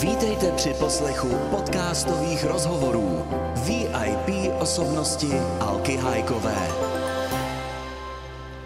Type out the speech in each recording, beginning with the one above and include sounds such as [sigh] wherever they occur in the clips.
Vítejte při poslechu podcastových rozhovorů VIP osobnosti Alky Hajkové.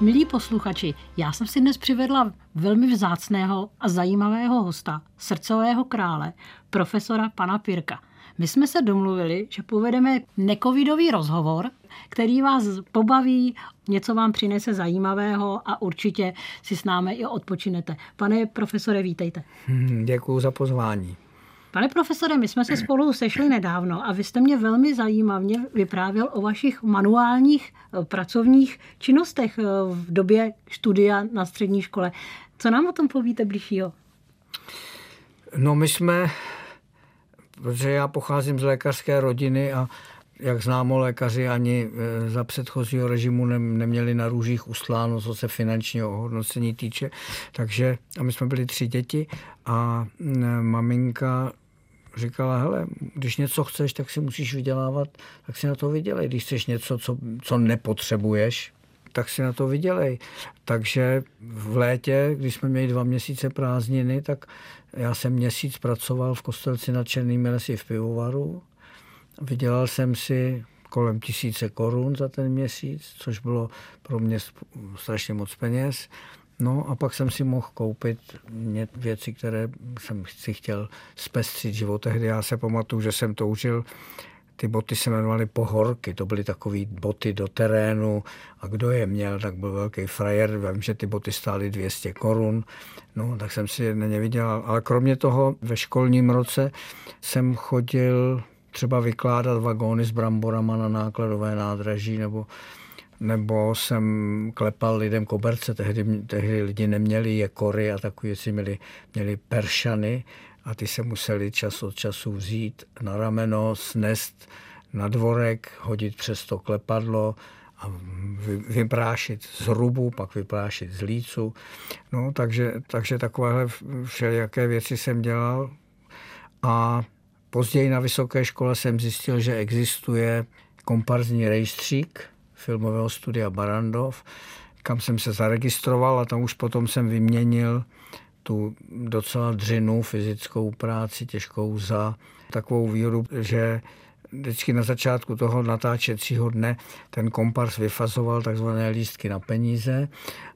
Milí posluchači, já jsem si dnes přivedla velmi vzácného a zajímavého hosta, srdcového krále, profesora pana Pirka. My jsme se domluvili, že povedeme nekovidový rozhovor, který vás pobaví, něco vám přinese zajímavého a určitě si s námi i odpočinete. Pane profesore, vítejte. Děkuji za pozvání. Pane profesore, my jsme se spolu sešli nedávno a vy jste mě velmi zajímavě vyprávěl o vašich manuálních eh, pracovních činnostech eh, v době studia na střední škole. Co nám o tom povíte blížšího? No my jsme, protože já pocházím z lékařské rodiny a jak známo, lékaři ani eh, za předchozího režimu neměli na růžích ustláno, co se finančního ohodnocení týče. Takže a my jsme byli tři děti a mm, maminka říkala, hele, když něco chceš, tak si musíš vydělávat, tak si na to vydělej. Když chceš něco, co, co nepotřebuješ, tak si na to vydělej. Takže v létě, když jsme měli dva měsíce prázdniny, tak já jsem měsíc pracoval v Kostelci nad Černými lesy v pivovaru. Vydělal jsem si kolem tisíce korun za ten měsíc, což bylo pro mě strašně moc peněz. No a pak jsem si mohl koupit věci, které jsem si chtěl zpestřit život. Tehdy já se pamatuju, že jsem toužil ty boty se jmenovaly pohorky, to byly takové boty do terénu a kdo je měl, tak byl velký frajer, vím, že ty boty stály 200 korun, no tak jsem si na ně vydělal. Ale kromě toho ve školním roce jsem chodil třeba vykládat vagóny s bramborama na nákladové nádraží nebo nebo jsem klepal lidem koberce, tehdy, tehdy lidi neměli jekory a takový si měli, měli peršany a ty se museli čas od času vzít na rameno, snést na dvorek, hodit přes to klepadlo a vyprášit z hrubu, pak vyprášit z lícu. No, takže, takže takovéhle všelijaké věci jsem dělal. A později na vysoké škole jsem zjistil, že existuje komparzní rejstřík, filmového studia Barandov, kam jsem se zaregistroval a tam už potom jsem vyměnil tu docela dřinu fyzickou práci těžkou za takovou výhodu, že vždycky na začátku toho natáčecího dne ten kompars vyfazoval takzvané lístky na peníze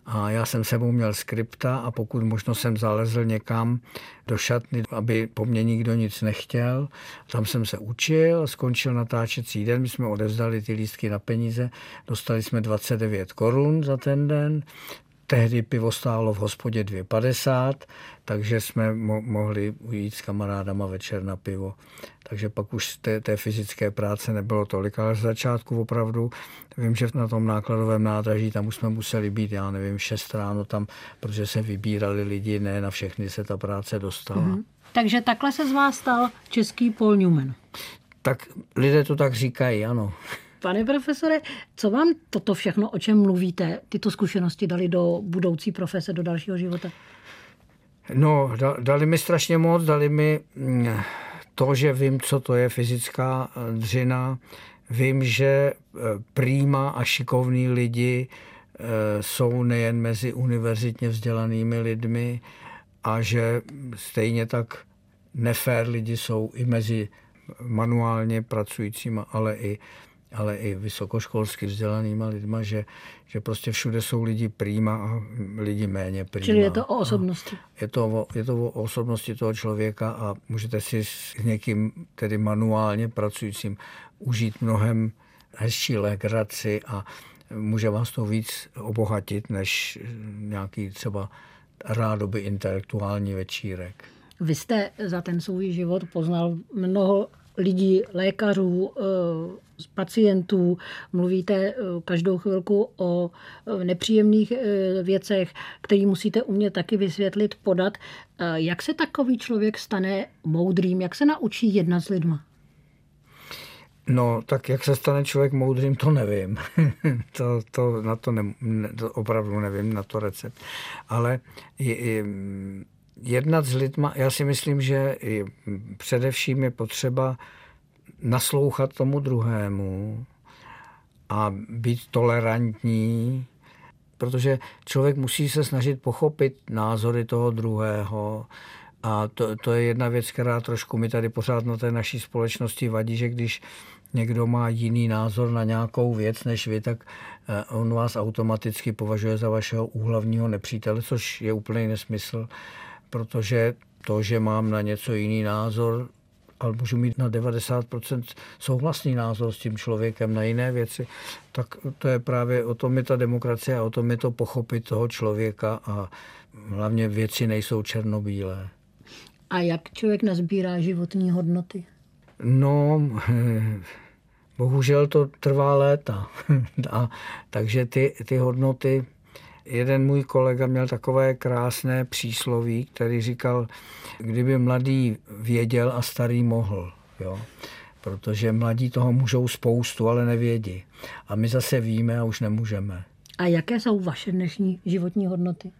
a já jsem sebou měl skripta a pokud možno jsem zalezl někam do šatny, aby po mně nikdo nic nechtěl. Tam jsem se učil, skončil natáčecí den, my jsme odevzdali ty lístky na peníze, dostali jsme 29 korun za ten den, Tehdy pivo stálo v hospodě 2,50, takže jsme mo- mohli jít s kamarádama večer na pivo. Takže pak už té, té fyzické práce nebylo tolik, ale z začátku opravdu vím, že na tom nákladovém nádraží tam už jsme museli být, já nevím, 6 ráno tam, protože se vybírali lidi, ne na všechny se ta práce dostala. Mm-hmm. Takže takhle se z vás stal český Paul Newman. Tak lidé to tak říkají, ano. Pane profesore, co vám toto všechno, o čem mluvíte, tyto zkušenosti dali do budoucí profese, do dalšího života? No, dali mi strašně moc, dali mi mm, to, že vím, co to je fyzická eh, dřina, vím, že eh, prýma a šikovní lidi eh, jsou nejen mezi univerzitně vzdělanými lidmi a že stejně tak nefér lidi jsou i mezi manuálně pracujícíma, ale i ale i vysokoškolsky vzdělanýma lidma, že, že prostě všude jsou lidi prýma a lidi méně prýma. Čili je to o osobnosti. Je to o, je to o osobnosti toho člověka a můžete si s někým, tedy manuálně pracujícím, užít mnohem hezčí legraci a může vás to víc obohatit, než nějaký třeba rádoby intelektuální večírek. Vy jste za ten svůj život poznal mnoho lidí, lékařů, eh, pacientů, mluvíte eh, každou chvilku o eh, nepříjemných věcech, které musíte umět taky vysvětlit, podat. Jak se takový člověk stane moudrým? Jak se naučí jednat s lidma? No, tak jak se stane člověk moudrým, to nevím. [laughs] to, to, na to, ne, to opravdu nevím, na to recept. Ale je, je, jednat s lidma, já si myslím, že především je potřeba naslouchat tomu druhému a být tolerantní, protože člověk musí se snažit pochopit názory toho druhého A to, to je jedna věc, která trošku mi tady pořád na té naší společnosti vadí, že když někdo má jiný názor na nějakou věc než vy, tak eh, on vás automaticky považuje za vašeho úhlavního nepřítele, což je úplný nesmysl, protože to, že mám na něco jiný názor, ale můžu mít na 90% souhlasný názor s tím člověkem na jiné věci, tak to je právě o tom je ta demokracie a o tom je to pochopit toho člověka a hlavně věci nejsou černobílé. A jak člověk nazbírá životní hodnoty? No, bohužel to trvá léta. [laughs] A, takže ty, ty hodnoty, jeden můj kolega měl takové krásné přísloví, který říkal, kdyby mladý věděl a starý mohl. Jo? Protože mladí toho můžou spoustu, ale nevědí. A my zase víme a už nemůžeme. A jaké jsou vaše dnešní životní hodnoty?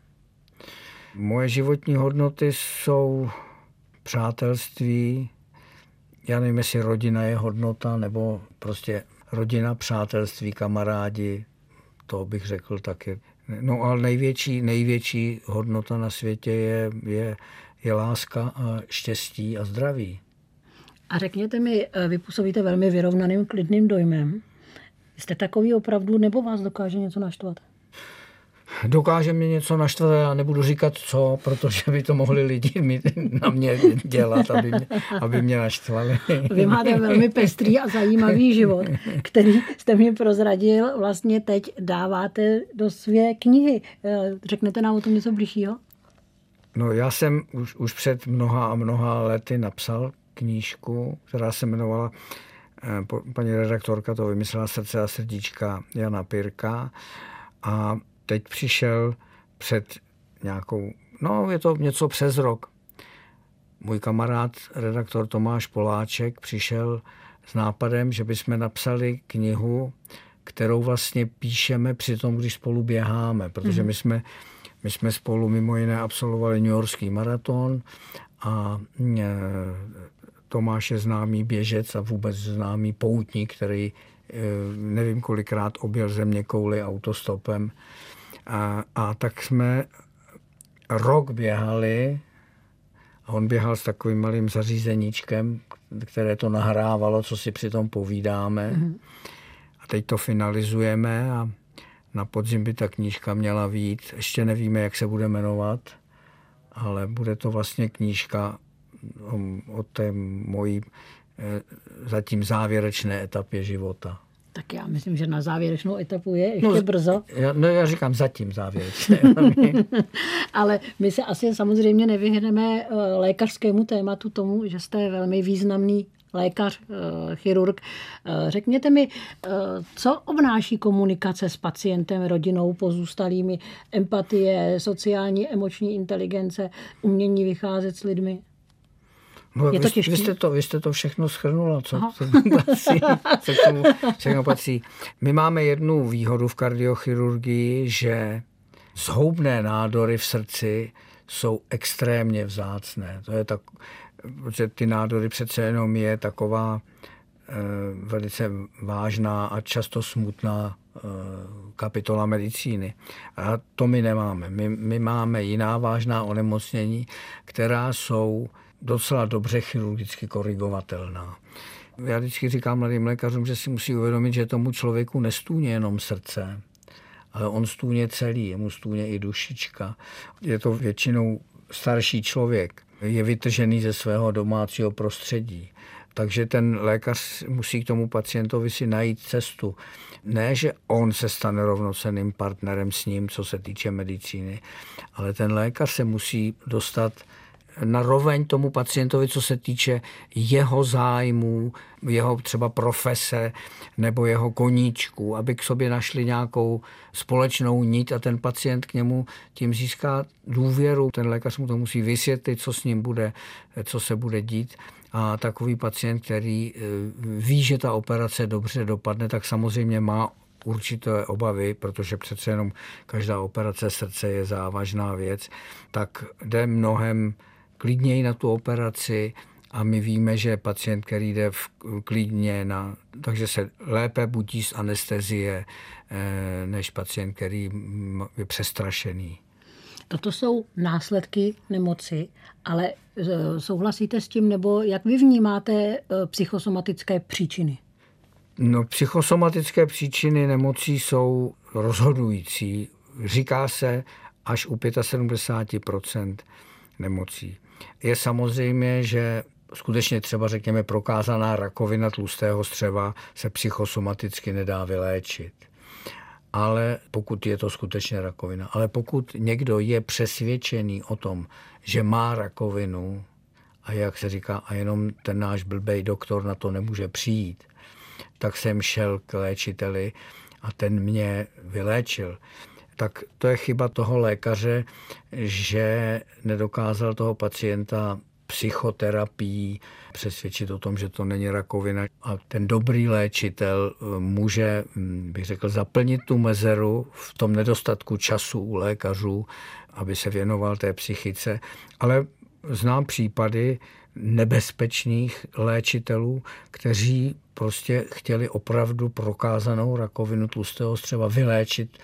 Moje životní hodnoty jsou přátelství, já nevím, jestli rodina je hodnota, nebo prostě rodina, přátelství, kamarádi, to bych řekl taky. No ale největší, největší hodnota na světě je, je, je láska a štěstí a zdraví. A řekněte mi, eh, vy působíte velmi vyrovnaným, klidným dojmem. Jste takový opravdu, nebo vás dokáže něco naštvat? Dokáže mě něco naštvat a já nebudu říkat co, protože by to mohli lidi [laughs] mít, na mě dělat, aby mě, aby mě naštvali. Vy máte velmi pestrý a zajímavý život, který jste mi prozradil, vlastně teď dáváte do své knihy. Eh, řeknete nám o tom něco blížšího? No já jsem už, už před mnoha a mnoha lety napsal knížku, která se jmenovala eh, paní redaktorka to vymyslela Srdce a srdíčka Jana Pirka a teď přišel před nějakou, no je to něco přes rok. Můj kamarád, redaktor Tomáš Poláček, přišel s nápadem, že bychom napsali knihu, kterou vlastně píšeme při tom, když spolu běháme, protože mhm. my jsme, my jsme spolu mimo jiné absolvovali New Yorkský maraton a e, Tomáš je známý běžec a vůbec známý poutník, který nevím kolikrát objel země kouli autostopem. A, a tak jsme rok běhali a on běhal s takovým malým zařízeníčkem, které to nahrávalo, co si při tom povídáme. Mm-hmm. A teď to finalizujeme a na podzim by ta knížka měla být. Ještě nevíme, jak se bude jmenovat, ale bude to vlastně knížka o, o té mojí zatím závěrečné etapě života. Tak já myslím, že na závěrečnou etapu je ještě no, brzo. Já, no já říkám zatím závěrečné. [laughs] Ale my se asi samozřejmě nevyhneme eh, lékařskému tématu tomu, že jste velmi významný lékař, eh, chirurg. Eh, řekněte mi, co obnáší komunikace s pacientem, rodinou, pozůstalými, empatie, sociální, emoční inteligence, umění vycházet s lidmi? No, je to těžké. Vy jste to, vy jste to všechno schrnula, co, co, patří, [laughs] co k tomu všechno patří. My máme jednu výhodu v kardiochirurgii, že zhoubné nádory v srdci jsou extrémně vzácné. To je tak, protože ty nádory přece jenom je taková e, velice vážná a často smutná e, kapitola medicíny. A to my nemáme. My, my máme jiná vážná onemocnění, která jsou docela dobře chirurgicky korigovatelná. Já vždycky říkám mladým lékařům, že si musí uvědomit, že tomu člověku nestůně jenom srdce, ale on stůně celý, je mu stůně i dušička. Je to většinou starší člověk, je vytržený ze svého domácího prostředí. Takže ten lékař musí k tomu pacientovi si najít cestu. Ne, že on se stane rovnocenným partnerem s ním, co se týče medicíny, ale ten lékař se musí dostat na roveň tomu pacientovi, co se týče jeho zájmů, jeho třeba profese nebo jeho koníčku, aby k sobě našli nějakou společnou nit a ten pacient k němu tím získá důvěru. Ten lékař mu to musí vysvětlit, co s ním bude, co se bude dít. A takový pacient, který eh, ví, že ta operace dobře dopadne, tak samozřejmě má určité obavy, protože přece jenom každá operace srdce je závažná věc, tak jde mnohem klidněji na tu operaci a my víme, že pacient, který jde v klidně, na, takže se lépe budí z anestezie, eh, než pacient, který je přestrašený. Toto jsou následky nemoci, ale e, souhlasíte s tím, nebo jak vy vnímáte e, psychosomatické příčiny? No, psychosomatické příčiny nemocí jsou rozhodující. Říká se až u 75% nemocí. Je samozřejmě, že skutečně třeba řekněme prokázaná rakovina tlustého střeva se psychosomaticky nedá vyléčit. Ale pokud je to skutečně rakovina, ale pokud někdo je přesvědčený o tom, že má rakovinu, a jak se říká, a jenom ten náš blbej doktor na to nemůže přijít, tak jsem šel k léčiteli a ten mě vyléčil. Tak to je chyba toho lékaře, že nedokázal toho pacienta psychoterapií přesvědčit o tom, že to není rakovina. A ten dobrý léčitel eh, může, hm, bych řekl, zaplnit tu mezeru v tom nedostatku času u lékařů, aby se věnoval té psychice. Ale znám případy nebezpečných léčitelů, kteří prostě chtěli opravdu prokázanou rakovinu tlustého střeva vyléčit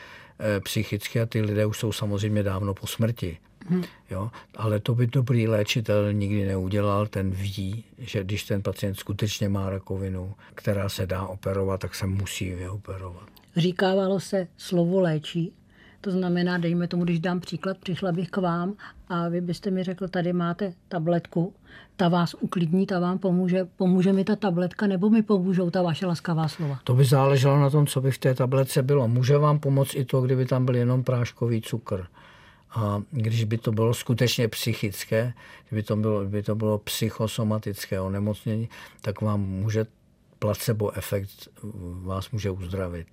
psychicky a ty lidé už jsou samozřejmě dávno po smrti. Hmm. Jo? Ale to by dobrý léčitel nikdy neudělal, ten ví, že když ten pacient skutečně má rakovinu, která se dá operovat, tak se musí vyoperovat. Říkávalo se slovo léčí, to znamená, dejme tomu, když dám příklad, přišla bych k vám a vy byste mi řekl, tady máte tabletku, ta vás uklidní, ta vám pomůže, pomůže mi ta tabletka nebo mi pomůžou ta vaše laskavá slova? To by záleželo na tom, co by v té tabletce bylo. Může vám pomoct i to, kdyby tam byl jenom práškový cukr. A když by to bylo skutečně psychické, kdyby to bylo, kdyby to bylo psychosomatické onemocnění, tak vám může placebo efekt vás může uzdravit.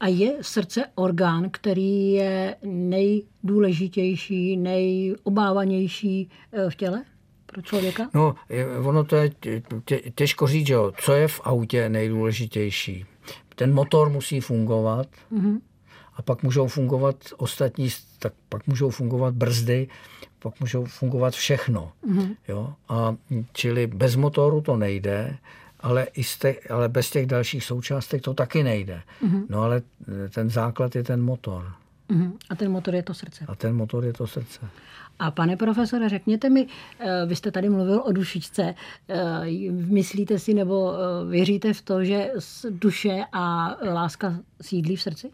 A je srdce orgán, který je nejdůležitější, nejobávanější eh, v těle? pro člověka? No, ono to je tě, těžko říct, jo. co je v autě nejdůležitější. Ten motor musí fungovat, mm-hmm a pak můžou fungovat ostatní, tak pak můžou fungovat brzdy, pak můžou fungovat všechno. Mm-hmm. Jo? A čili bez motoru to nejde, ale, i těch, ale bez těch dalších součástek to taky nejde. Mm-hmm. No ale ten základ je ten motor. Mm-hmm. A ten motor je to srdce. A ten motor je to srdce. A pane profesore, řekněte mi, eh, vy jste tady mluvil o dušičce. Eh, myslíte si nebo eh, věříte v to, že duše a láska sídlí v srdci?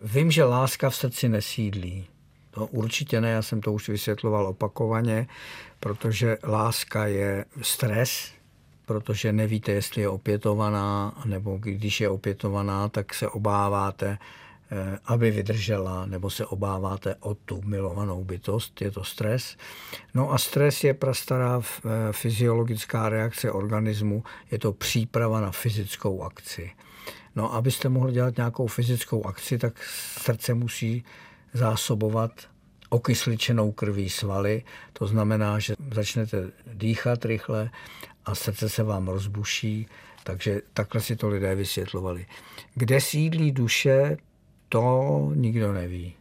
Vím, že láska v srdci nesídlí. To určitě ne, já jsem to už vysvětloval opakovaně, protože láska je stres, protože nevíte, jestli je opětovaná, nebo když je opětovaná, tak se obáváte, eh, aby vydržela, nebo se obáváte o tu milovanou bytost, je to stres. No a stres je prastará eh, fyziologická reakce organismu, je to příprava na fyzickou akci. No, abyste mohli dělat nějakou fyzickou akci, tak srdce musí zásobovat okysličenou krví svaly. To znamená, že začnete dýchat rychle a srdce se vám rozbuší, takže takhle si to lidé vysvětlovali. Kde sídlí duše, to nikdo neví.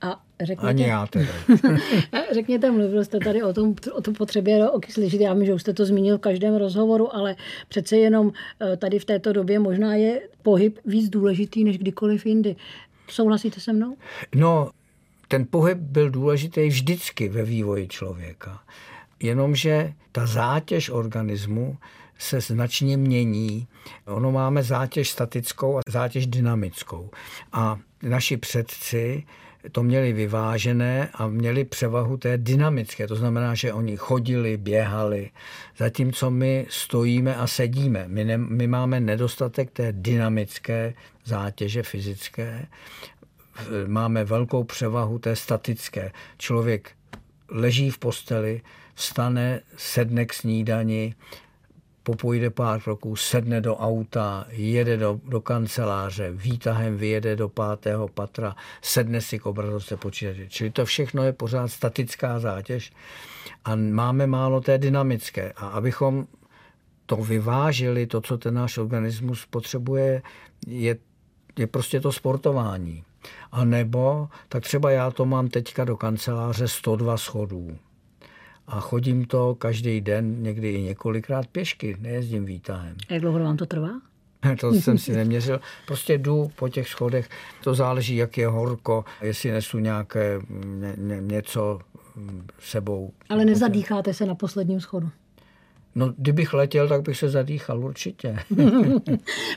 A řekněte, Ani já teda. [laughs] řekněte, mluvil jste tady o tom, o tom potřebě okysličit. Já myslím, že už jste to zmínil v každém rozhovoru, ale přece jenom eh, tady v této době možná je pohyb víc důležitý než kdykoliv jindy. Souhlasíte se mnou? No, ten pohyb byl důležitý vždycky ve vývoji člověka. Jenomže ta zátěž organismu se značně mění. Ono máme zátěž statickou a zátěž dynamickou. A naši předci to měli vyvážené a měli převahu té dynamické. To znamená, že oni chodili, běhali, zatímco my stojíme a sedíme. My, ne, my máme nedostatek té dynamické zátěže fyzické, máme velkou převahu té statické. Člověk leží v posteli, vstane, sedne k snídani, popojde pár kroků, sedne do auta, jede do, do kanceláře, výtahem vyjede do pátého patra, sedne si k obrazovce počítače. Čili to všechno je pořád statická zátěž a máme málo té dynamické. A abychom to vyvážili, to, co ten náš organismus potřebuje, je, je prostě to sportování. A nebo, tak třeba já to mám teďka do kanceláře 102 schodů a chodím to každý den, někdy i několikrát pěšky, nejezdím výtahem. Jak dlouho vám to trvá? [laughs] To jsem si neměřil. Prostě jdu po těch schodech. To záleží, jak je horko, jestli nesu nějaké ně, ně, něco sebou. Ale nezadýcháte se na posledním schodu. No, kdybych letěl, tak bych se zadýchal určitě. [laughs]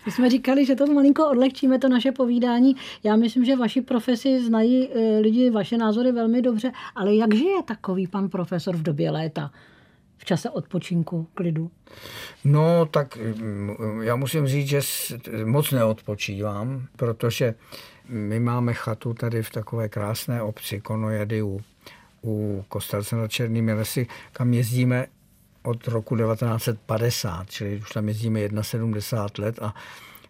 My jsme říkali, že to malinko odlehčíme, to naše povídání. Já myslím, že vaši profesi znají eh, lidi vaše názory velmi dobře, ale jak žije takový pan profesor v době léta? v čase odpočinku, klidu? No, tak mm, já musím říct, že moc neodpočívám, protože my máme chatu tady v takové krásné obci Konojedy u, u Kostelce nad Černými lesy, kam jezdíme od roku 1950, čili už tam jezdíme 71 let a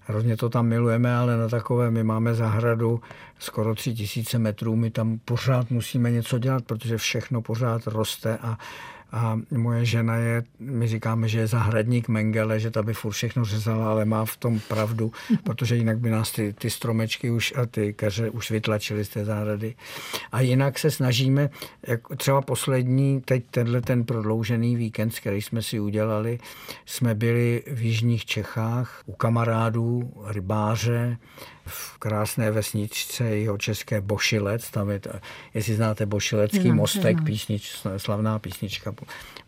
hrozně to tam milujeme, ale na takové my máme zahradu skoro tři tisíce metrů, my tam pořád musíme něco dělat, protože všechno pořád roste a a moje žena je, my říkáme, že je zahradník Mengele, že ta by furt všechno řezala, ale má v tom pravdu, [laughs] protože jinak by nás ty, ty stromečky už a ty keře už vytlačily z té zahrady. A jinak se snažíme, jak třeba poslední, teď tenhle ten prodloužený víkend, který jsme si udělali, jsme byli v Jižních Čechách u kamarádů, rybáře, v krásné vesničce jeho české Bošilec, tam je, to, jestli znáte Bošilecký no, mostek, no. Písnič, slavná písnička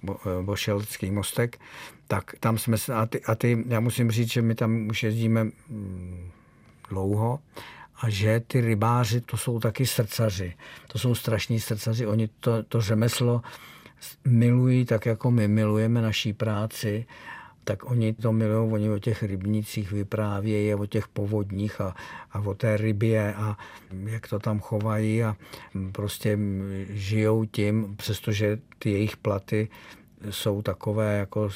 bo, Bošilecký mostek, tak tam jsme se, a ty, a ty, já musím říct, že my tam už jezdíme mm, dlouho a že ty rybáři, to jsou taky srdcaři, to jsou strašní srdcaři, oni to, to řemeslo milují tak, jako my milujeme naší práci tak oni to milují, oni o těch rybnících vyprávějí, o těch povodních a, a o té rybě a jak to tam chovají a prostě žijou tím, přestože ty jejich platy jsou takové jako,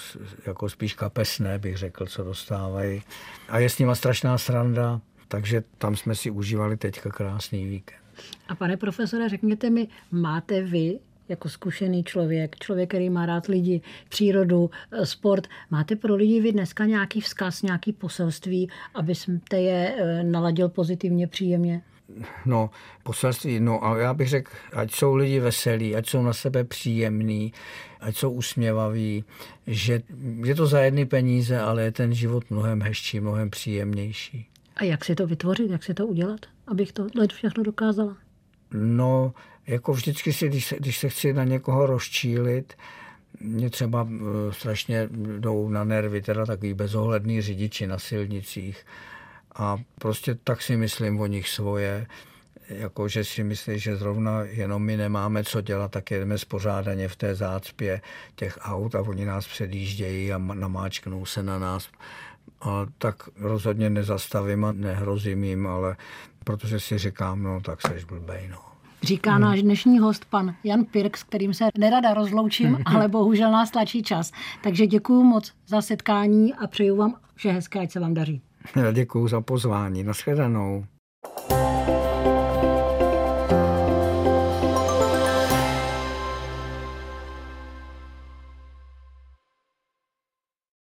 jako spíš kapesné, bych řekl, co dostávají. A je s nima strašná sranda, takže tam jsme si užívali teďka krásný víkend. A pane profesore, řekněte mi, máte vy jako zkušený člověk, člověk, který má rád lidi, přírodu, eh, sport. Máte pro lidi vy dneska nějaký vzkaz, nějaký poselství, abyste je eh, naladil pozitivně, příjemně? No, poselství, no a já bych řekl, ať jsou lidi veselí, ať jsou na sebe příjemní, ať jsou usměvaví, že je to za jedny peníze, ale je ten život mnohem hezčí, mnohem příjemnější. A jak si to vytvořit, jak si to udělat, abych to všechno dokázala? No, jako vždycky si, když se, když se chci na někoho rozčílit, mě třeba eh, strašně jdou na nervy, teda takový bezohledný řidiči na silnicích. A prostě tak si myslím o nich svoje, jako že si myslí, že zrovna jenom my nemáme co dělat, tak jedeme spořádaně v té zácpě těch aut a oni nás předjíždějí a namáčknou se na nás. A tak rozhodně nezastavím a nehrozím jim, ale protože si říkám, no tak seš blbej, no. Říká hmm. náš dnešní host, pan Jan Pirk, s kterým se nerada rozloučím, [laughs] ale bohužel nás tlačí čas. Takže děkuji moc za setkání a přeju vám vše hezké, ať se vám daří. Děkuji za pozvání. Naschledanou.